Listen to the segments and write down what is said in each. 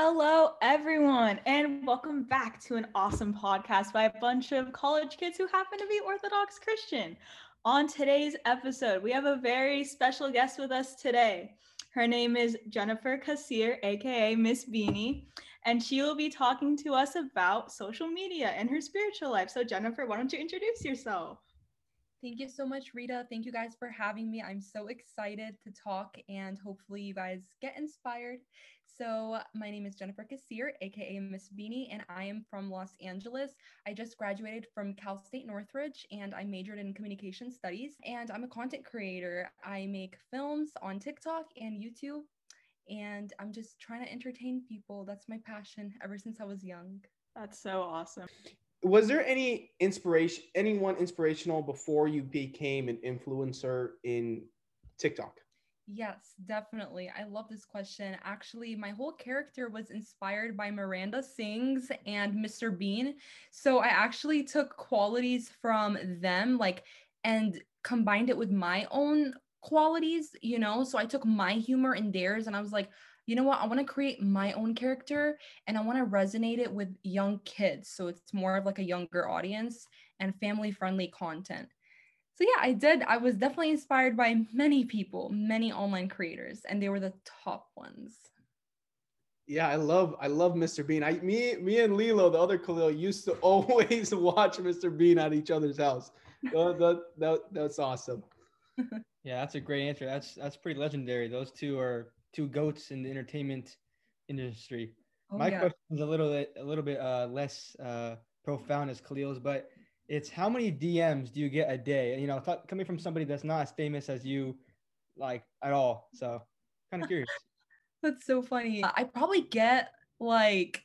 Hello, everyone, and welcome back to an awesome podcast by a bunch of college kids who happen to be Orthodox Christian. On today's episode, we have a very special guest with us today. Her name is Jennifer Kassir, aka Miss Beanie, and she will be talking to us about social media and her spiritual life. So, Jennifer, why don't you introduce yourself? Thank you so much, Rita. Thank you guys for having me. I'm so excited to talk and hopefully you guys get inspired. So, my name is Jennifer Kassir, aka Miss Beanie, and I am from Los Angeles. I just graduated from Cal State Northridge and I majored in communication studies. And I'm a content creator. I make films on TikTok and YouTube, and I'm just trying to entertain people. That's my passion ever since I was young. That's so awesome. Was there any inspiration, anyone inspirational before you became an influencer in TikTok? Yes, definitely. I love this question. Actually, my whole character was inspired by Miranda Sings and Mr. Bean. So I actually took qualities from them, like, and combined it with my own qualities, you know? So I took my humor and theirs, and I was like, you know what? I want to create my own character and I want to resonate it with young kids. So it's more of like a younger audience and family friendly content so yeah i did i was definitely inspired by many people many online creators and they were the top ones. Yeah i love i love mr bean. I me me and lilo the other khalil used to always watch mr bean at each other's house. That, that, that, that's awesome. Yeah that's a great answer. That's that's pretty legendary. Those two are two goats in the entertainment industry. Oh, my yeah. question is a little bit a little bit uh, less uh, profound as khalil's but it's how many DMs do you get a day? You know, th- coming from somebody that's not as famous as you, like at all. So, kind of curious. that's so funny. I probably get like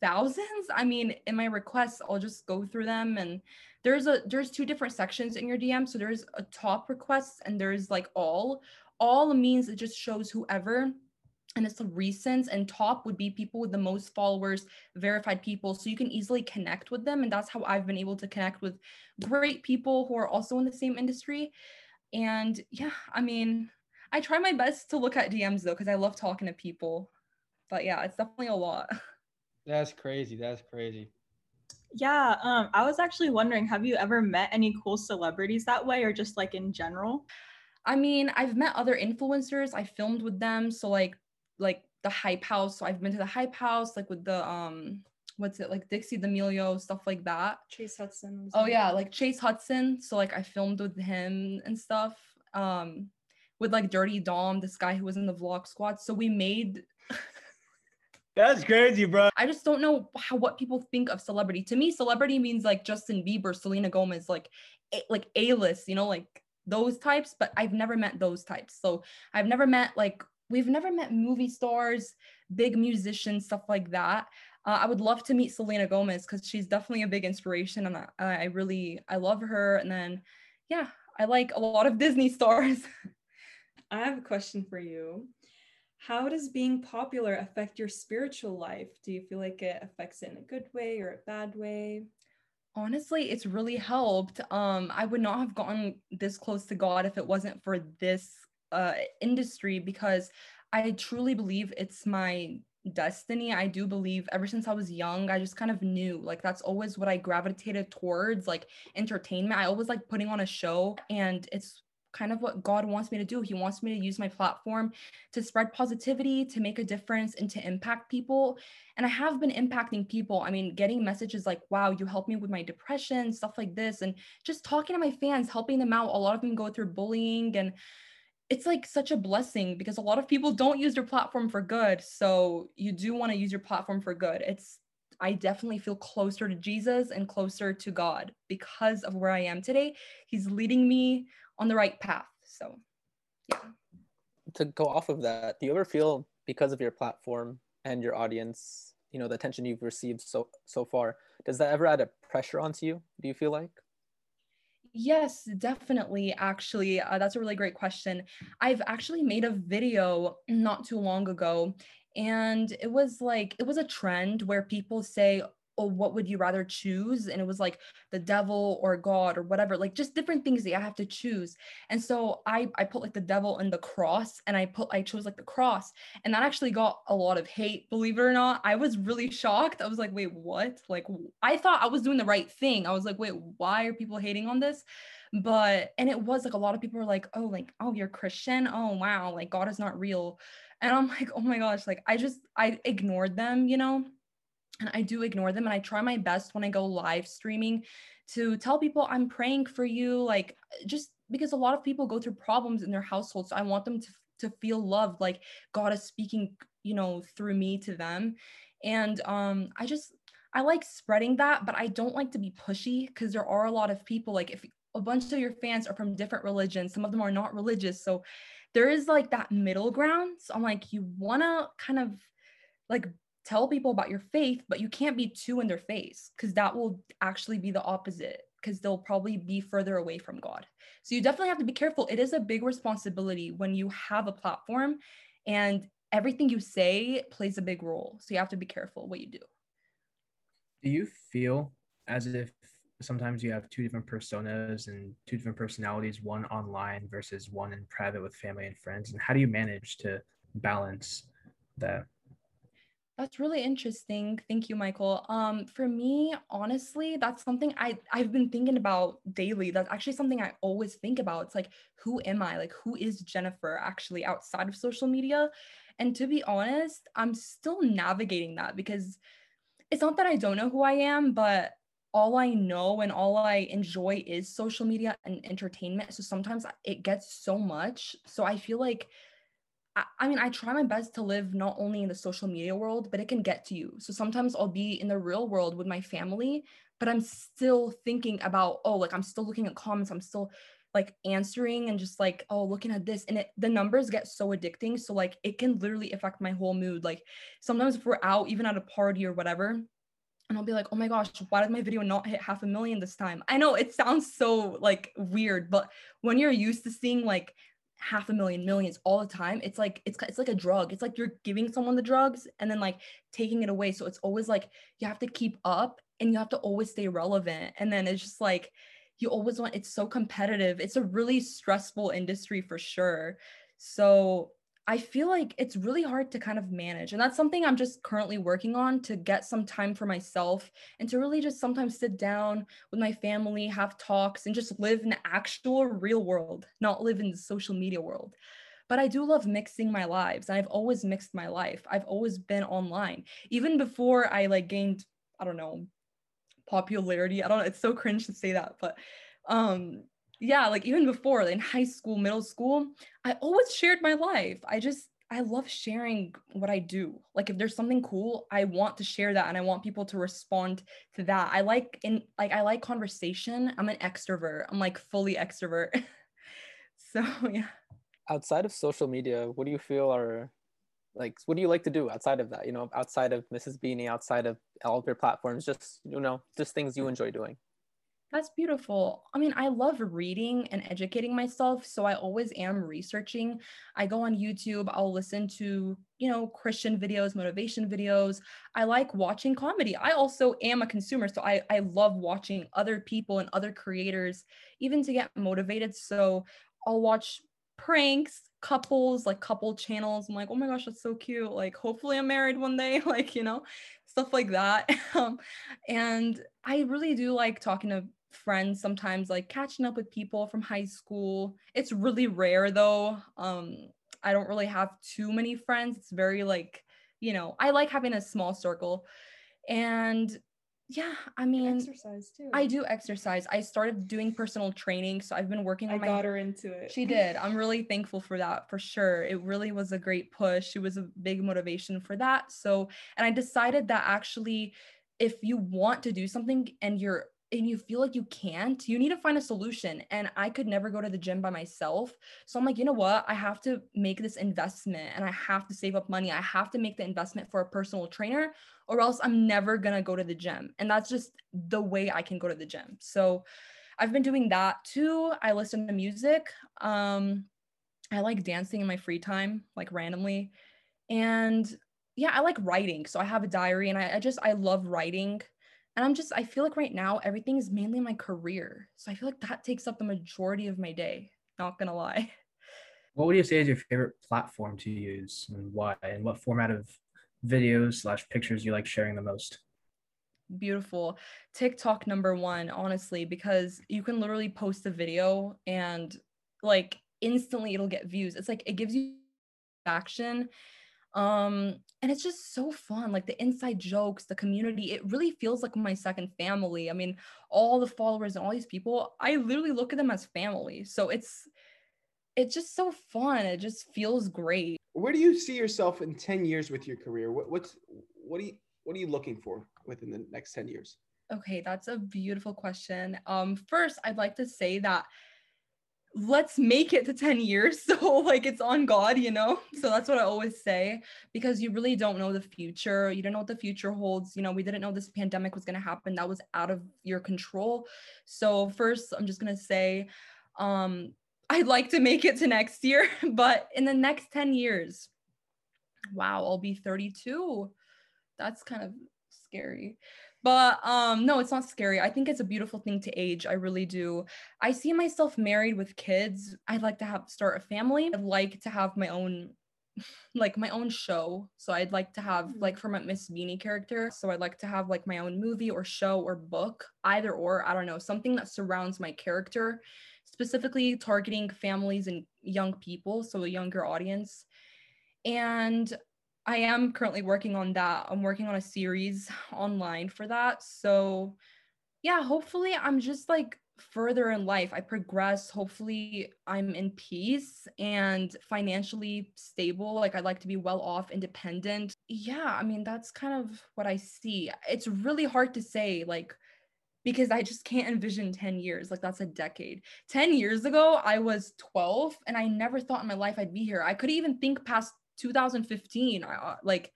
thousands. I mean, in my requests, I'll just go through them and there's a there's two different sections in your DM. So there's a top requests and there's like all. All means it just shows whoever and it's the recent and top would be people with the most followers verified people. So you can easily connect with them and that's how i've been able to connect with great people who are also in the same industry. And yeah i mean i try my best to look at dms though because i love talking to people. But yeah it's definitely a lot. That's crazy that's crazy. Yeah um i was actually wondering have you ever met any cool celebrities that way or just like in general? I mean, I've met other influencers. I filmed with them. So like like the hype house. So I've been to the hype house, like with the um what's it like Dixie D'Amelio, stuff like that. Chase Hudson. Oh yeah, like Chase Hudson. So like I filmed with him and stuff. Um with like Dirty Dom, this guy who was in the vlog squad. So we made That's crazy, bro. I just don't know how what people think of celebrity. To me, celebrity means like Justin Bieber, Selena Gomez, like a, like A-list, you know, like those types, but I've never met those types. So I've never met like we've never met movie stars, big musicians, stuff like that. Uh, I would love to meet Selena Gomez because she's definitely a big inspiration, and I, I really I love her. And then, yeah, I like a lot of Disney stars. I have a question for you. How does being popular affect your spiritual life? Do you feel like it affects it in a good way or a bad way? Honestly, it's really helped. Um, I would not have gotten this close to God if it wasn't for this uh, industry because I truly believe it's my destiny. I do believe ever since I was young, I just kind of knew like that's always what I gravitated towards, like entertainment. I always like putting on a show, and it's kind of what God wants me to do. He wants me to use my platform to spread positivity, to make a difference, and to impact people. And I have been impacting people. I mean, getting messages like, wow, you helped me with my depression, stuff like this, and just talking to my fans, helping them out. A lot of them go through bullying and it's like such a blessing because a lot of people don't use their platform for good. So you do want to use your platform for good. It's I definitely feel closer to Jesus and closer to God because of where I am today. He's leading me on the right path. So, yeah. To go off of that, do you ever feel because of your platform and your audience, you know, the attention you've received so so far, does that ever add a pressure onto you? Do you feel like? Yes, definitely. Actually, uh, that's a really great question. I've actually made a video not too long ago, and it was like, it was a trend where people say, what would you rather choose? And it was like the devil or God or whatever, like just different things that I have to choose. And so I I put like the devil and the cross and I put I chose like the cross. And that actually got a lot of hate, believe it or not. I was really shocked. I was like, wait, what? Like I thought I was doing the right thing. I was like, wait, why are people hating on this? But and it was like a lot of people were like, oh, like, oh, you're Christian. Oh wow, like God is not real. And I'm like, oh my gosh, like I just I ignored them, you know and I do ignore them and I try my best when I go live streaming to tell people I'm praying for you like just because a lot of people go through problems in their household so I want them to to feel loved like God is speaking you know through me to them. And um I just I like spreading that but I don't like to be pushy because there are a lot of people like if a bunch of your fans are from different religions some of them are not religious so there is like that middle ground. So I'm like you want to kind of like tell people about your faith, but you can't be too in their face because that will actually be the opposite because they'll probably be further away from God. So you definitely have to be careful. It is a big responsibility when you have a platform and everything you say plays a big role. So you have to be careful what you do. Do you feel as if sometimes you have two different personas and two different personalities, one online versus one in private with family and friends? And how do you manage to balance that? That's really interesting. Thank you, Michael. Um, for me, honestly, that's something I I've been thinking about daily. That's actually something I always think about. It's like, who am I? Like, who is Jennifer actually outside of social media? And to be honest, I'm still navigating that because it's not that I don't know who I am, but all I know and all I enjoy is social media and entertainment. So sometimes it gets so much. So I feel like I, mean, I try my best to live not only in the social media world, but it can get to you. So sometimes I'll be in the real world with my family, but I'm still thinking about, oh, like I'm still looking at comments, I'm still like answering and just like, oh, looking at this. And it the numbers get so addicting. So like it can literally affect my whole mood. Like sometimes if we're out, even at a party or whatever, and I'll be like, oh my gosh, why did my video not hit half a million this time? I know it sounds so like weird, but when you're used to seeing like half a million millions all the time it's like it's it's like a drug. It's like you're giving someone the drugs and then like taking it away. So it's always like you have to keep up and you have to always stay relevant. And then it's just like you always want it's so competitive. It's a really stressful industry for sure. So I feel like it's really hard to kind of manage. And that's something I'm just currently working on to get some time for myself and to really just sometimes sit down with my family, have talks, and just live in the actual real world, not live in the social media world. But I do love mixing my lives. I've always mixed my life. I've always been online. Even before I like gained, I don't know, popularity. I don't know, it's so cringe to say that, but um yeah, like even before in high school, middle school, I always shared my life. I just I love sharing what I do. Like if there's something cool, I want to share that and I want people to respond to that. I like in like I like conversation. I'm an extrovert. I'm like fully extrovert. so, yeah. Outside of social media, what do you feel are like what do you like to do outside of that? You know, outside of Mrs. Beanie, outside of all of your platforms, just you know, just things you mm. enjoy doing. That's beautiful. I mean, I love reading and educating myself. So I always am researching. I go on YouTube, I'll listen to, you know, Christian videos, motivation videos. I like watching comedy. I also am a consumer. So I, I love watching other people and other creators, even to get motivated. So I'll watch pranks, couples, like couple channels. I'm like, oh my gosh, that's so cute. Like, hopefully I'm married one day, like, you know, stuff like that. Um, and I really do like talking to friends sometimes like catching up with people from high school. It's really rare though. Um i don't really have too many friends. It's very like you know i like having a small circle. And yeah i mean exercise too. I do exercise. I started doing personal training so i've been working on I my got her into it. She did. I'm really thankful for that for sure. It really was a great push. It was a big motivation for that. So and i decided that actually if you want to do something and you're and you feel like you can't, you need to find a solution. And I could never go to the gym by myself. So I'm like, you know what? I have to make this investment and I have to save up money. I have to make the investment for a personal trainer or else I'm never going to go to the gym. And that's just the way I can go to the gym. So I've been doing that too. I listen to music. Um, I like dancing in my free time, like randomly. And yeah, I like writing. So I have a diary and I, I just, I love writing And I'm just, I feel like right now everything is mainly my career. So I feel like that takes up the majority of my day. Not gonna lie. What would you say is your favorite platform to use and why? And what format of videos slash pictures you like sharing the most? Beautiful. TikTok number one, honestly, because you can literally post a video and like instantly it'll get views. It's like it gives you action um and it's just so fun like the inside jokes the community it really feels like my second family. I mean all the followers and all these people i literally look at them as family. So it's it's just so fun. It just feels great. Where do you see yourself in 10 years with your career? What, what's what do you what are you looking for within the next 10 years? Okay that's a beautiful question. Um first i'd like to say that let's make it to 10 years so like it's on god you know? So that's what i always say because you really don't know the future. You don't know what the future holds you know? We didn't know this pandemic was going to happen. That was out of your control. So first i'm just going to say um i'd like to make it to next year but in the next 10 years wow i'll be 32 that's kind of scary but um no it's not scary. I think it's a beautiful thing to age i really do. I see myself married with kids i'd like to have start a family. I'd like to have my own like my own show. So i'd like to have like for my miss beanie character. So i'd like to have like my own movie or show or book either or i don't know something that surrounds my character specifically targeting families and young people so a younger audience. And I am currently working on that. I'm working on a series online for that. So, yeah, hopefully I'm just like further in life. I progress. Hopefully I'm in peace and financially stable. Like I'd like to be well off, independent. Yeah, I mean, that's kind of what I see. It's really hard to say, like, because I just can't envision 10 years. Like that's a decade. 10 years ago, I was 12 and I never thought in my life I'd be here. I could even think past 2015 I, uh, like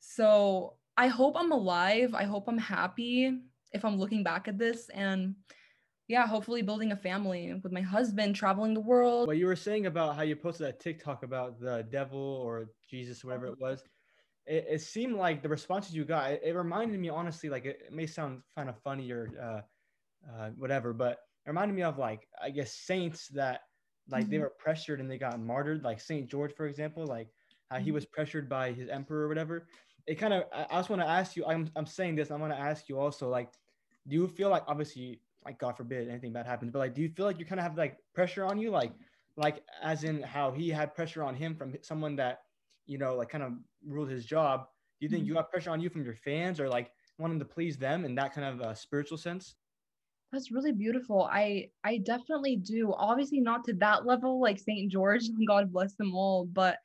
so i hope i'm alive i hope i'm happy if i'm looking back at this and yeah hopefully building a family with my husband traveling the world what you were saying about how you posted that tiktok about the devil or jesus whatever it was it, it seemed like the responses you got it, it reminded me honestly like it, it, may sound kind of funny or uh, uh, whatever but it reminded me of like i guess saints that like mm-hmm. they were pressured and they got martyred like saint george for example like how he mm-hmm. was pressured by his emperor or whatever. It kind of, I, just want to ask you, I'm, I'm saying this, I want to ask you also, like, do you feel like, obviously, like, God forbid anything bad happens, but like, do you feel like you kind of have like pressure on you? Like, like, as in how he had pressure on him from someone that, you know, like kind of ruled his job. Do you think mm-hmm. you have pressure on you from your fans or like wanting to please them in that kind of uh, spiritual sense? That's really beautiful. I I definitely do. Obviously not to that level like St. George, God bless them all, but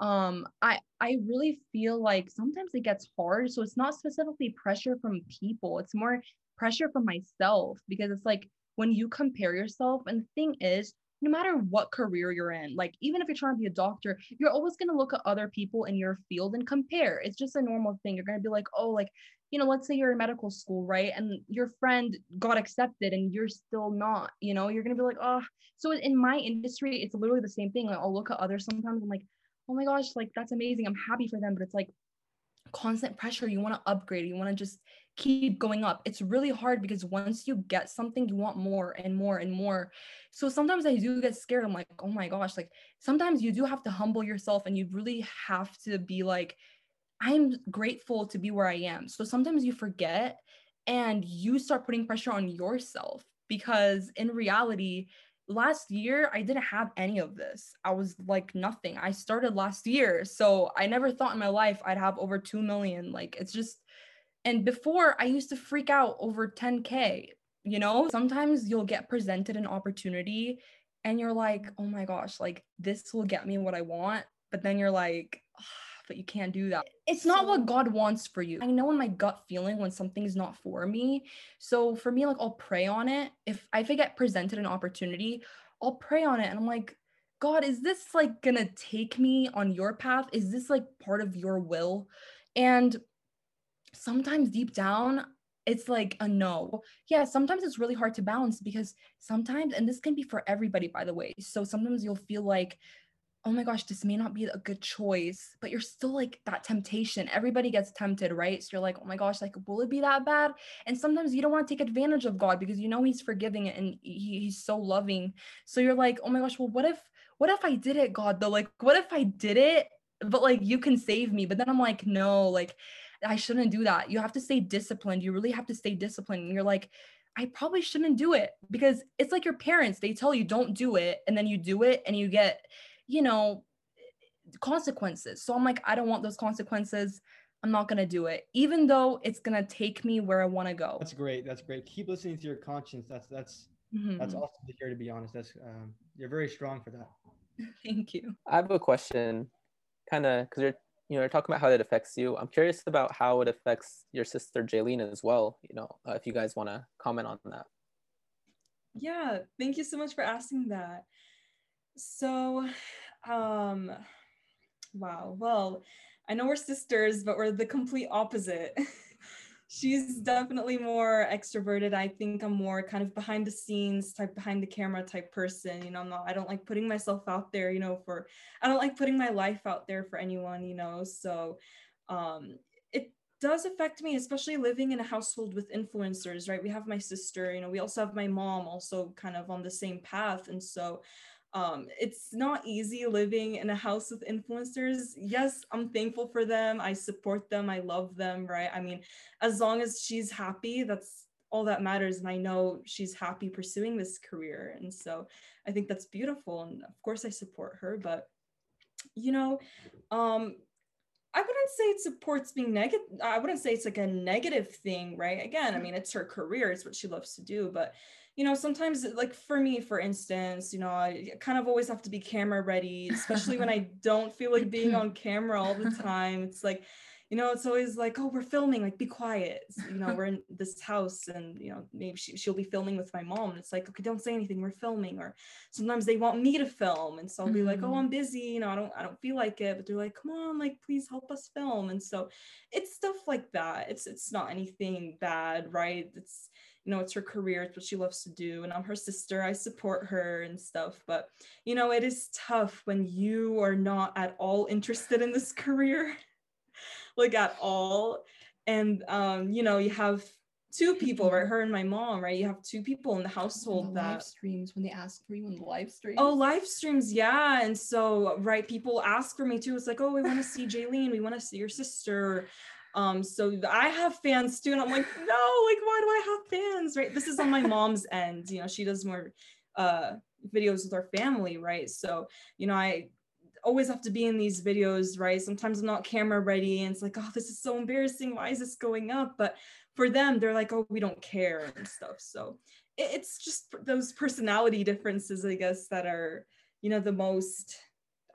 um i i really feel like sometimes it gets hard so it's not specifically pressure from people it's more pressure from myself because it's like when you compare yourself and the thing is no matter what career you're in like even if you're trying to be a doctor you're always going to look at other people in your field and compare it's just a normal thing you're going to be like oh like you know let's say you're in medical school right and your friend got accepted and you're still not you know you're going to be like oh so in my industry it's literally the same thing like i'll look at others sometimes i'm like oh my gosh, like that's amazing. I'm happy for them. But it's like constant pressure. You want to upgrade, you want to just keep going up. It's really hard because once you get something, you want more and more and more. So sometimes I do get scared. I'm like, oh my gosh, like sometimes you do have to humble yourself and you really have to be like, I'm grateful to be where I am. So sometimes you forget and you start putting pressure on yourself because in reality, last year I didn't have any of this. I was like nothing. I started last year. So I never thought in my life I'd have over 2 million. Like it's just and before I used to freak out over 10k, you know? Sometimes you'll get presented an opportunity and you're like, "Oh my gosh, like this will get me what I want." But then you're like, oh, but you can't do that. It's not so, what God wants for you. I know in my gut feeling when something's not for me. So for me, like I'll pray on it. If if I get presented an opportunity, I'll pray on it. And I'm like, God, is this like gonna take me on your path? Is this like part of your will? And sometimes deep down, it's like a no. Yeah, sometimes it's really hard to balance because sometimes, and this can be for everybody, by the way. So sometimes you'll feel like, oh my gosh, this may not be a good choice, but you're still like that temptation. Everybody gets tempted, right? So you're like, oh my gosh, like, will it be that bad? And sometimes you don't want to take advantage of God because you know He's forgiving and he, He's so loving. So you're like, oh my gosh, well, what if, what if I did it, God? Though, like, what if I did it, but like you can save me? But then I'm like, no, like, I shouldn't do that. You have to stay disciplined. You really have to stay disciplined. And you're like, I probably shouldn't do it because it's like your parents, they tell you don't do it, and then you do it and you get you know, consequences. So I'm like, I don't want those consequences. I'm not going to do it, even though it's going to take me where I want to go. That's great. That's great. Keep listening to your conscience. That's, that's, mm-hmm. that's awesome to hear, to be honest. That's, um, you're very strong for that. Thank you. I have a question kind of, cause you're, you know, you're talking about how that affects you. I'm curious about how it affects your sister Jaylene as well. You know, uh, if you guys want to comment on that. Yeah, thank you so much for asking that. So, um, wow. Well, I know we're sisters, but we're the complete opposite. She's definitely more extroverted. I think I'm more kind of behind the scenes type, behind the camera type person. You know, I'm not, I don't like putting myself out there, you know, for, I don't like putting my life out there for anyone, you know. So, um, it does affect me, especially living in a household with influencers, right? We have my sister, you know, we also have my mom also kind of on the same path. And so, um, it's not easy living in a house with influencers. Yes, I'm thankful for them. I support them. I love them, right? I mean, as long as she's happy, that's all that matters. And I know she's happy pursuing this career. And so I think that's beautiful. And of course, I support her. But, you know, um, I wouldn't say it supports being negative. I wouldn't say it's like a negative thing, right? Again, I mean, it's her career, it's what she loves to do. But you know, sometimes like for me, for instance, you know, I kind of always have to be camera ready, especially when I don't feel like being on camera all the time. It's like, you know, it's always like, oh, we're filming, like be quiet. You know, we're in this house and, you know, maybe she, she'll be filming with my mom. And it's like, okay, don't say anything, we're filming. Or sometimes they want me to film. And so I'll be mm-hmm. like, oh, mm-hmm. I'm busy, you know, I don't, I don't feel like it, but they're like, come on, like, please help us film. And so it's stuff like that. It's, it's not anything bad, right? It's, you know it's her career it's what she loves to do and i'm her sister i support her and stuff but you know it is tough when you are not at all interested in this career like at all and um you know you have two people right? Her and my mom right? You have two people in the household the that live streams when they ask for you in the live streams? Oh live streams yeah and so right people ask for me too it's like oh we want to see jaylene we want to see your sister um, so I have fans too, and I'm like, no, like, why do I have fans? Right. This is on my mom's end. You know, she does more uh videos with our family, right? So, you know, I always have to be in these videos, right? Sometimes I'm not camera ready, and it's like, oh, this is so embarrassing. Why is this going up? But for them, they're like, oh, we don't care and stuff. So it's just those personality differences, I guess, that are, you know, the most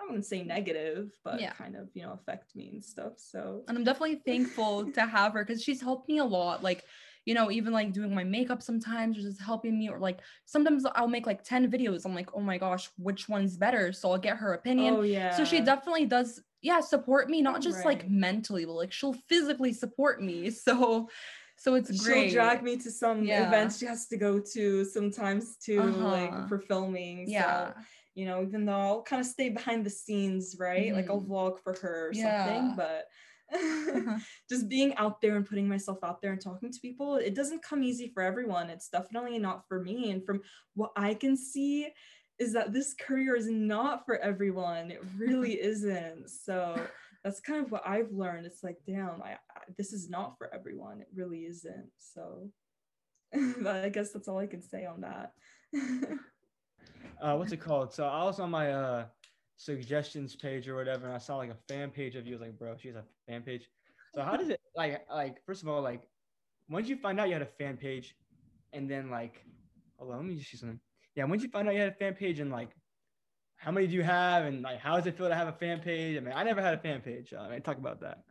I wouldn't say negative, but yeah. kind of, you know, affect me and stuff. So, and I'm definitely thankful to have her because she's helped me a lot. Like, you know, even like doing my makeup sometimes or just helping me, or like sometimes I'll make like 10 videos. I'm like, oh my gosh, which one's better? So I'll get her opinion. Oh, yeah. So she definitely does, yeah, support me, not just right. like mentally, but like she'll physically support me. So, so it's great. She'll drag me to some yeah. events she has to go to sometimes too, uh-huh. like for filming. Yeah. So you know, even though I'll kind of stay behind the scenes, right? Mm-hmm. Like I'll mm-hmm. vlog for her or yeah. something, but just being out there and putting myself out there and talking to people, it doesn't come easy for everyone. It's definitely not for me. And from what I can see, is that this career is not for everyone. It really isn't. So that's kind of what I've learned. It's like, damn, I, I this is not for everyone. It really isn't. So I guess that's all I can say on that uh, what's it called? So I was on my uh suggestions page or whatever, and I saw like a fan page of you. I was like, bro, she has a fan page. So how does it like like first of all, like when did you find out you had a fan page? And then like hold on, let me just see something. Yeah, when did you find out you had a fan page and like how many do you have and like how does it feel to have a fan page? I mean, I never had a fan page. Uh, I mean, talk about that.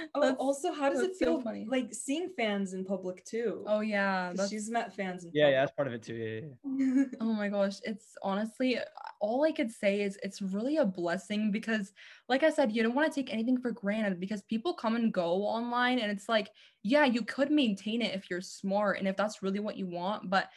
Oh, that's, also, how does it feel so funny? like seeing fans in public too? Oh yeah, she's met fans. yeah, yeah, that's part of it too. Yeah, yeah. oh my gosh, it's honestly all I could say is it's really a blessing because, like I said, you don't want to take anything for granted because people come and go online, and it's like, yeah, you could maintain it if you're smart and if that's really what you want, but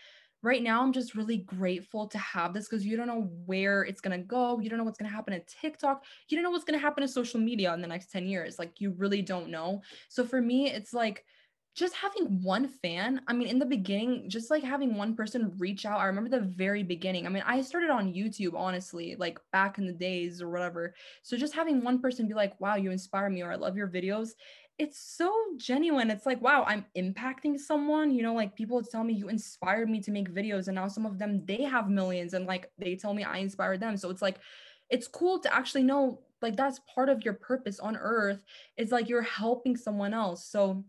right now I'm just really grateful to have this because you don't know where it's going to go. You don't know what's going to happen at TikTok. You don't know what's going to happen to social media in the next 10 years. Like you really don't know. So for me, it's like just having one fan. I mean, in the beginning, just like having one person reach out. I remember the very beginning. I mean, I started on YouTube, honestly, like back in the days or whatever. So just having one person be like, wow, you inspire me, or I love your videos it's so genuine. It's like, wow, I'm impacting someone. You know, like people tell me you inspired me to make videos, and now some of them they have millions, and like they tell me I inspired them. So it's like, it's cool to actually know like that's part of your purpose on earth. It's like you're helping someone else. So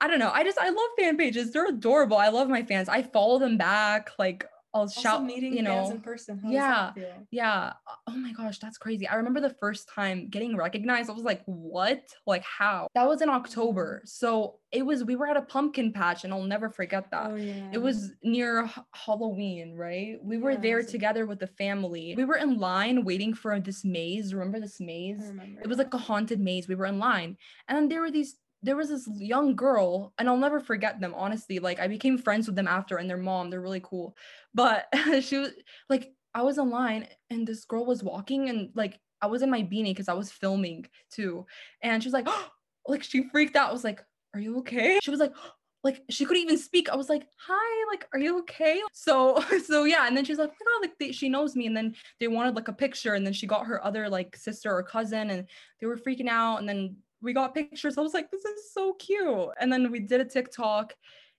I don't know. I just I love fan pages. They're adorable. I love my fans. I follow them back. Like I'll also shout, meeting you know, in person. How yeah, yeah. Oh, oh my gosh, that's crazy. I remember the first time getting recognized. I was like, "What? Like how?" That was in October, so it was. We were at a pumpkin patch, and I'll never forget that. Oh, yeah. It was near H- Halloween, right? We were yeah, there together with the family. We were in line waiting for this maze. Remember this maze? It was like a haunted maze. We were in line, and then there were these there was this young girl and i'll never forget them honestly like i became friends with them after and their mom they're really cool but she was like i was online and this girl was walking and like i was in my beanie because i was filming too and she was like like she freaked out i was like are you okay she was like like she couldn't even speak. I was like, "Hi, like, are you okay?" So, so yeah, and then she's like, "Oh, like they, she knows me." And then they wanted like a picture, and then she got her other like sister or cousin, and they were freaking out. And then we got pictures. I was like, this is so cute. And then we did a TikTok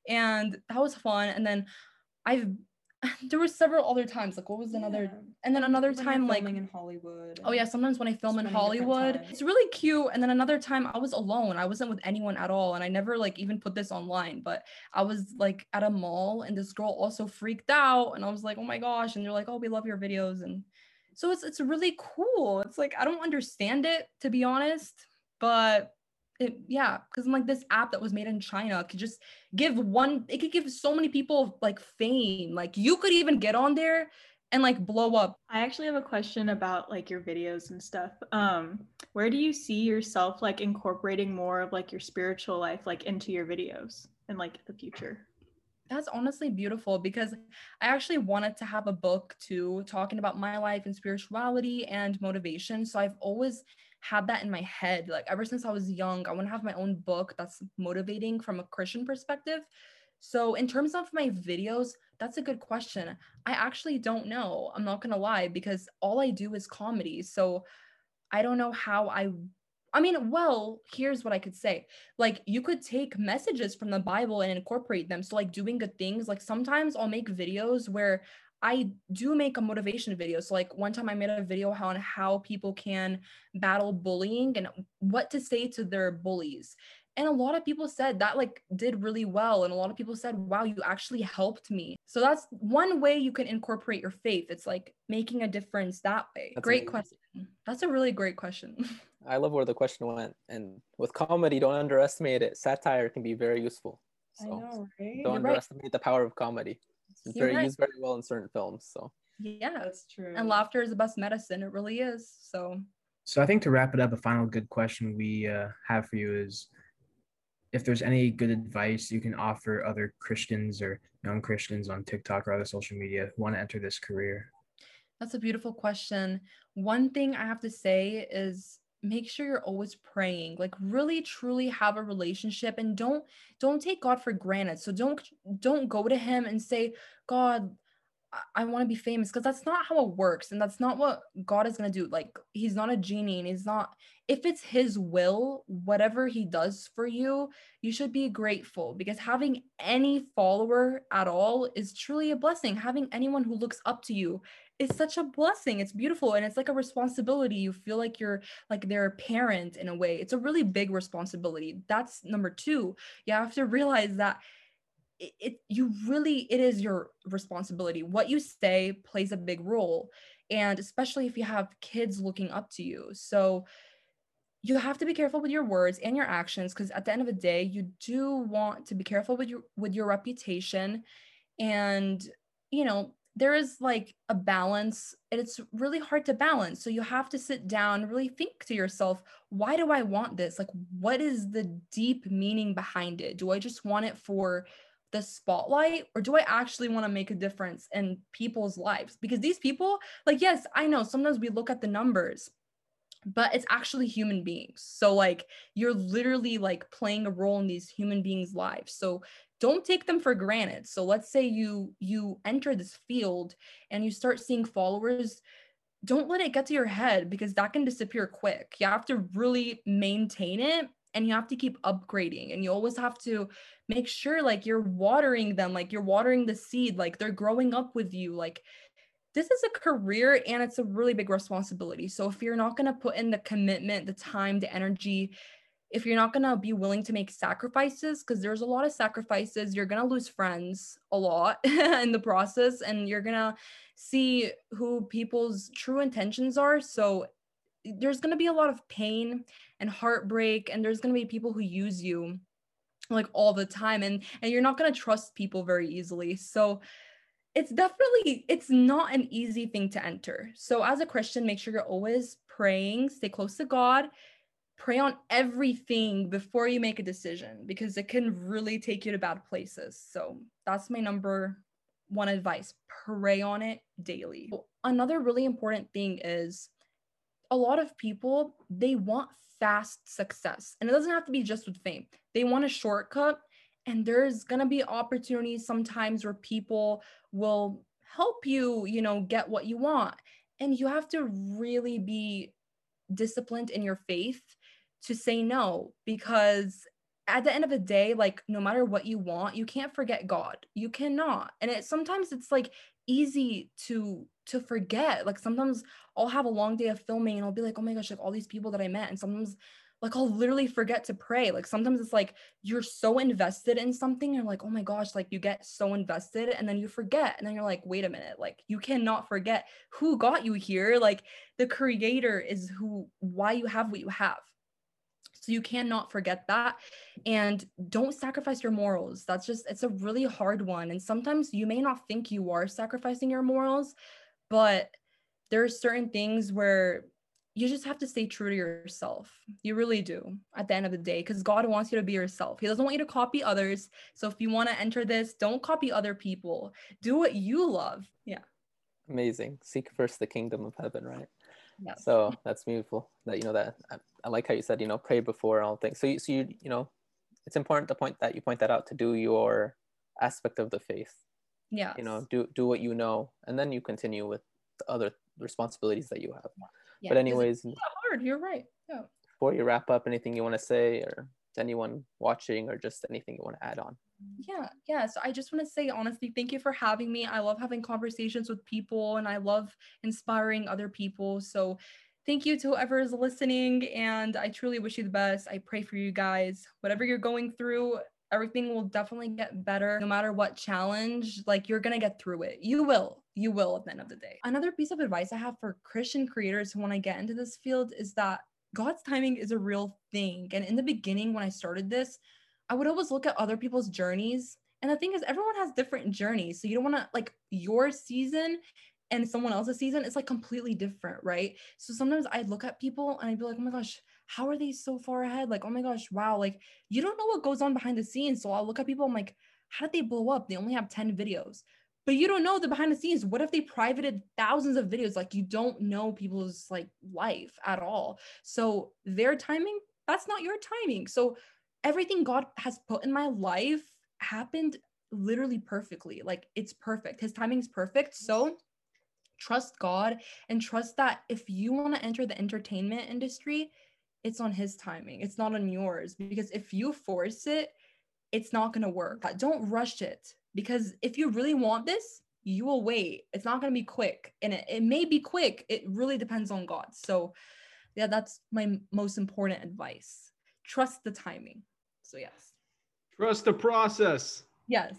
and that was fun. And then I've there were several other times. Like what was another yeah. and then another when time like in Hollywood. Oh yeah, sometimes when I film in Hollywood. It's really cute. And then another time I was alone. I wasn't with anyone at all. And I never like even put this online, but I was like at a mall and this girl also freaked out. And I was like, oh my gosh. And they're like, oh, we love your videos. And so it's it's really cool. It's like I don't understand it to be honest but it, yeah, because I'm like this app that was made in China could just give one, it could give so many people like fame. Like you could even get on there and like blow up. I actually have a question about like your videos and stuff. Um, where do you see yourself like incorporating more of like your spiritual life like into your videos in like the future? That's honestly beautiful because I actually wanted to have a book too, talking about my life and spirituality and motivation. So I've always had that in my head. Like ever since I was young, I want to have my own book that's motivating from a Christian perspective. So, in terms of my videos, that's a good question. I actually don't know. I'm not going to lie because all I do is comedy. So, I don't know how I I mean, well, here's what I could say. Like, you could take messages from the Bible and incorporate them. So, like, doing good things. Like, sometimes I'll make videos where I do make a motivation video. So like one time I made a video on how people can battle bullying and what to say to their bullies. And a lot of people said that like did really well and a lot of people said wow you actually helped me. So that's one way you can incorporate your faith. It's like making a difference that way. That's great amazing. question. That's a really great question. I love where the question went and with comedy don't underestimate it. Satire can be very useful. So know, right? don't You're underestimate right. the power of comedy. It's very right. used very well in certain films. So yeah, that's true. And laughter is the best medicine. It really is. So. So I think to wrap it up, a final good question we uh, have for you is, if there's any good advice you can offer other Christians or young Christians on TikTok or other social media who want to enter this career. That's a beautiful question. One thing I have to say is make sure you're always praying like really truly have a relationship and don't don't take god for granted so don't don't go to him and say god I want to be famous because that's not how it works. And that's not what God is going to do. Like, he's not a genie and he's not, if it's his will, whatever he does for you, you should be grateful because having any follower at all is truly a blessing. Having anyone who looks up to you is such a blessing. It's beautiful and it's like a responsibility. You feel like you're like their parent in a way. It's a really big responsibility. That's number two. You have to realize that it, it you really it is your responsibility. What you say plays a big role. And especially if you have kids looking up to you. So you have to be careful with your words and your actions because at the end of the day you do want to be careful with your with your reputation and you know there is like a balance and it's really hard to balance so you have to sit down really think to yourself why do i want this like what is the deep meaning behind it do i just want it for the spotlight or do I actually want to make a difference in people's lives? Because these people, like, yes, I know sometimes we look at the numbers, but it's actually human beings. So, like, you're literally like playing a role in these human beings' lives. So, don't take them for granted. So, let's say you you enter this field and you start seeing followers don't let it get to your head because that can disappear quick. You have to really maintain it and you have to keep upgrading and you always have to make sure like you're watering them like you're watering the seed like they're growing up with you like this is a career and it's a really big responsibility so if you're not going to put in the commitment the time the energy if you're not going to be willing to make sacrifices because there's a lot of sacrifices you're going to lose friends a lot in the process and you're going to see who people's true intentions are. So there's going to be a lot of pain and heartbreak and there's going to be people who use you like all the time and and you're not going to trust people very easily. So it's definitely it's not an easy thing to enter. So as a christian make sure you're always praying stay close to god pray on everything before you make a decision because it can really take you to bad places. So that's my number one advice pray on it daily. Another really important thing is a lot of people they want fast success. And it doesn't have to be just with fame. They want a shortcut and there's going to be opportunities sometimes where people will help you you know get what you want. And you have to really be disciplined in your faith to say no because at the end of the day like no matter what you want you can't forget god you cannot and it sometimes it's like easy to to forget. Like sometimes I'll have a long day of filming and I'll be like, oh my gosh, like all these people that I met. And sometimes like I'll literally forget to pray. Like sometimes it's like you're so invested in something, you're like, oh my gosh, like you get so invested and then you forget. And then you're like, wait a minute, like you cannot forget who got you here. Like the creator is who why you have what you have. So you cannot forget that. And don't sacrifice your morals. That's just, it's a really hard one. And sometimes you may not think you are sacrificing your morals, but there are certain things where you just have to stay true to yourself. You really do at the end of the day, because God wants you to be yourself. He doesn't want you to copy others. So if you want to enter this, don't copy other people. Do what you love. Yeah. Amazing. Seek first the kingdom of heaven, right? Yeah. So that's beautiful that you know that I, like how you said, you know, pray before all things. So you so you you know, it's important to point that you point that out to do your aspect of the faith. Yeah you know do do what you know and then you continue with the other responsibilities that you have. Yeah. but anyways it's hard. You're right. Yeah. before you wrap up anything you want to say or to anyone watching or just anything you want to add on? Yeah. Yeah. So i just want to say honestly thank you for having me. I love having conversations with people and i love inspiring other people. So thank you to whoever is listening and i truly wish you the best. I pray for you guys. Whatever you're going through everything will definitely get better no matter what challenge like you're gonna get through it. You will. You will at the end of the day. Another piece of advice i have for christian creators who want to get into this field is that god's timing is a real thing. And in the beginning when i started this i would always look at other people's journeys. And the thing is everyone has different journeys. So you don't want to like your season and someone else's season it's like completely different right so sometimes i look at people and i'd be like oh my gosh how are they so far ahead? Like, oh my gosh, wow. Like, you don't know what goes on behind the scenes. So I'll look at people, I'm like, how did they blow up? They only have 10 videos. But you don't know the behind the scenes. What if they privated thousands of videos? Like, you don't know people's like life at all. So their timing, that's not your timing. So everything God has put in my life happened literally perfectly. Like, it's perfect. His timing is perfect. So trust God and trust that if you want to enter the entertainment industry, it's on his timing. It's not on yours because if you force it, it's not going to work. Don't rush it because if you really want this, you will wait. It's not going to be quick. And it, it may be quick. It really depends on God. So, yeah, that's my most important advice. Trust the timing. So, yes. Trust the process. Yes.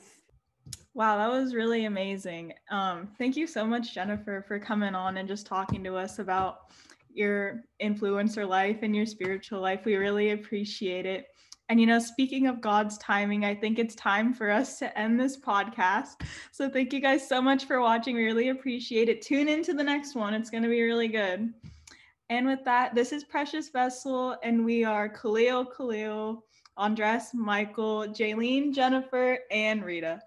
Wow, that was really amazing. Um, thank you so much, Jennifer, for coming on and just talking to us about your influencer life and your spiritual life. We really appreciate it. And, you know, speaking of God's timing, I think it's time for us to end this podcast. So, thank you guys so much for watching. We really appreciate it. Tune into the next one, it's going to be really good. And with that, this is Precious Vessel, and we are Kaleo Kaleo Andres, Michael, Jaylene, Jennifer, and Rita.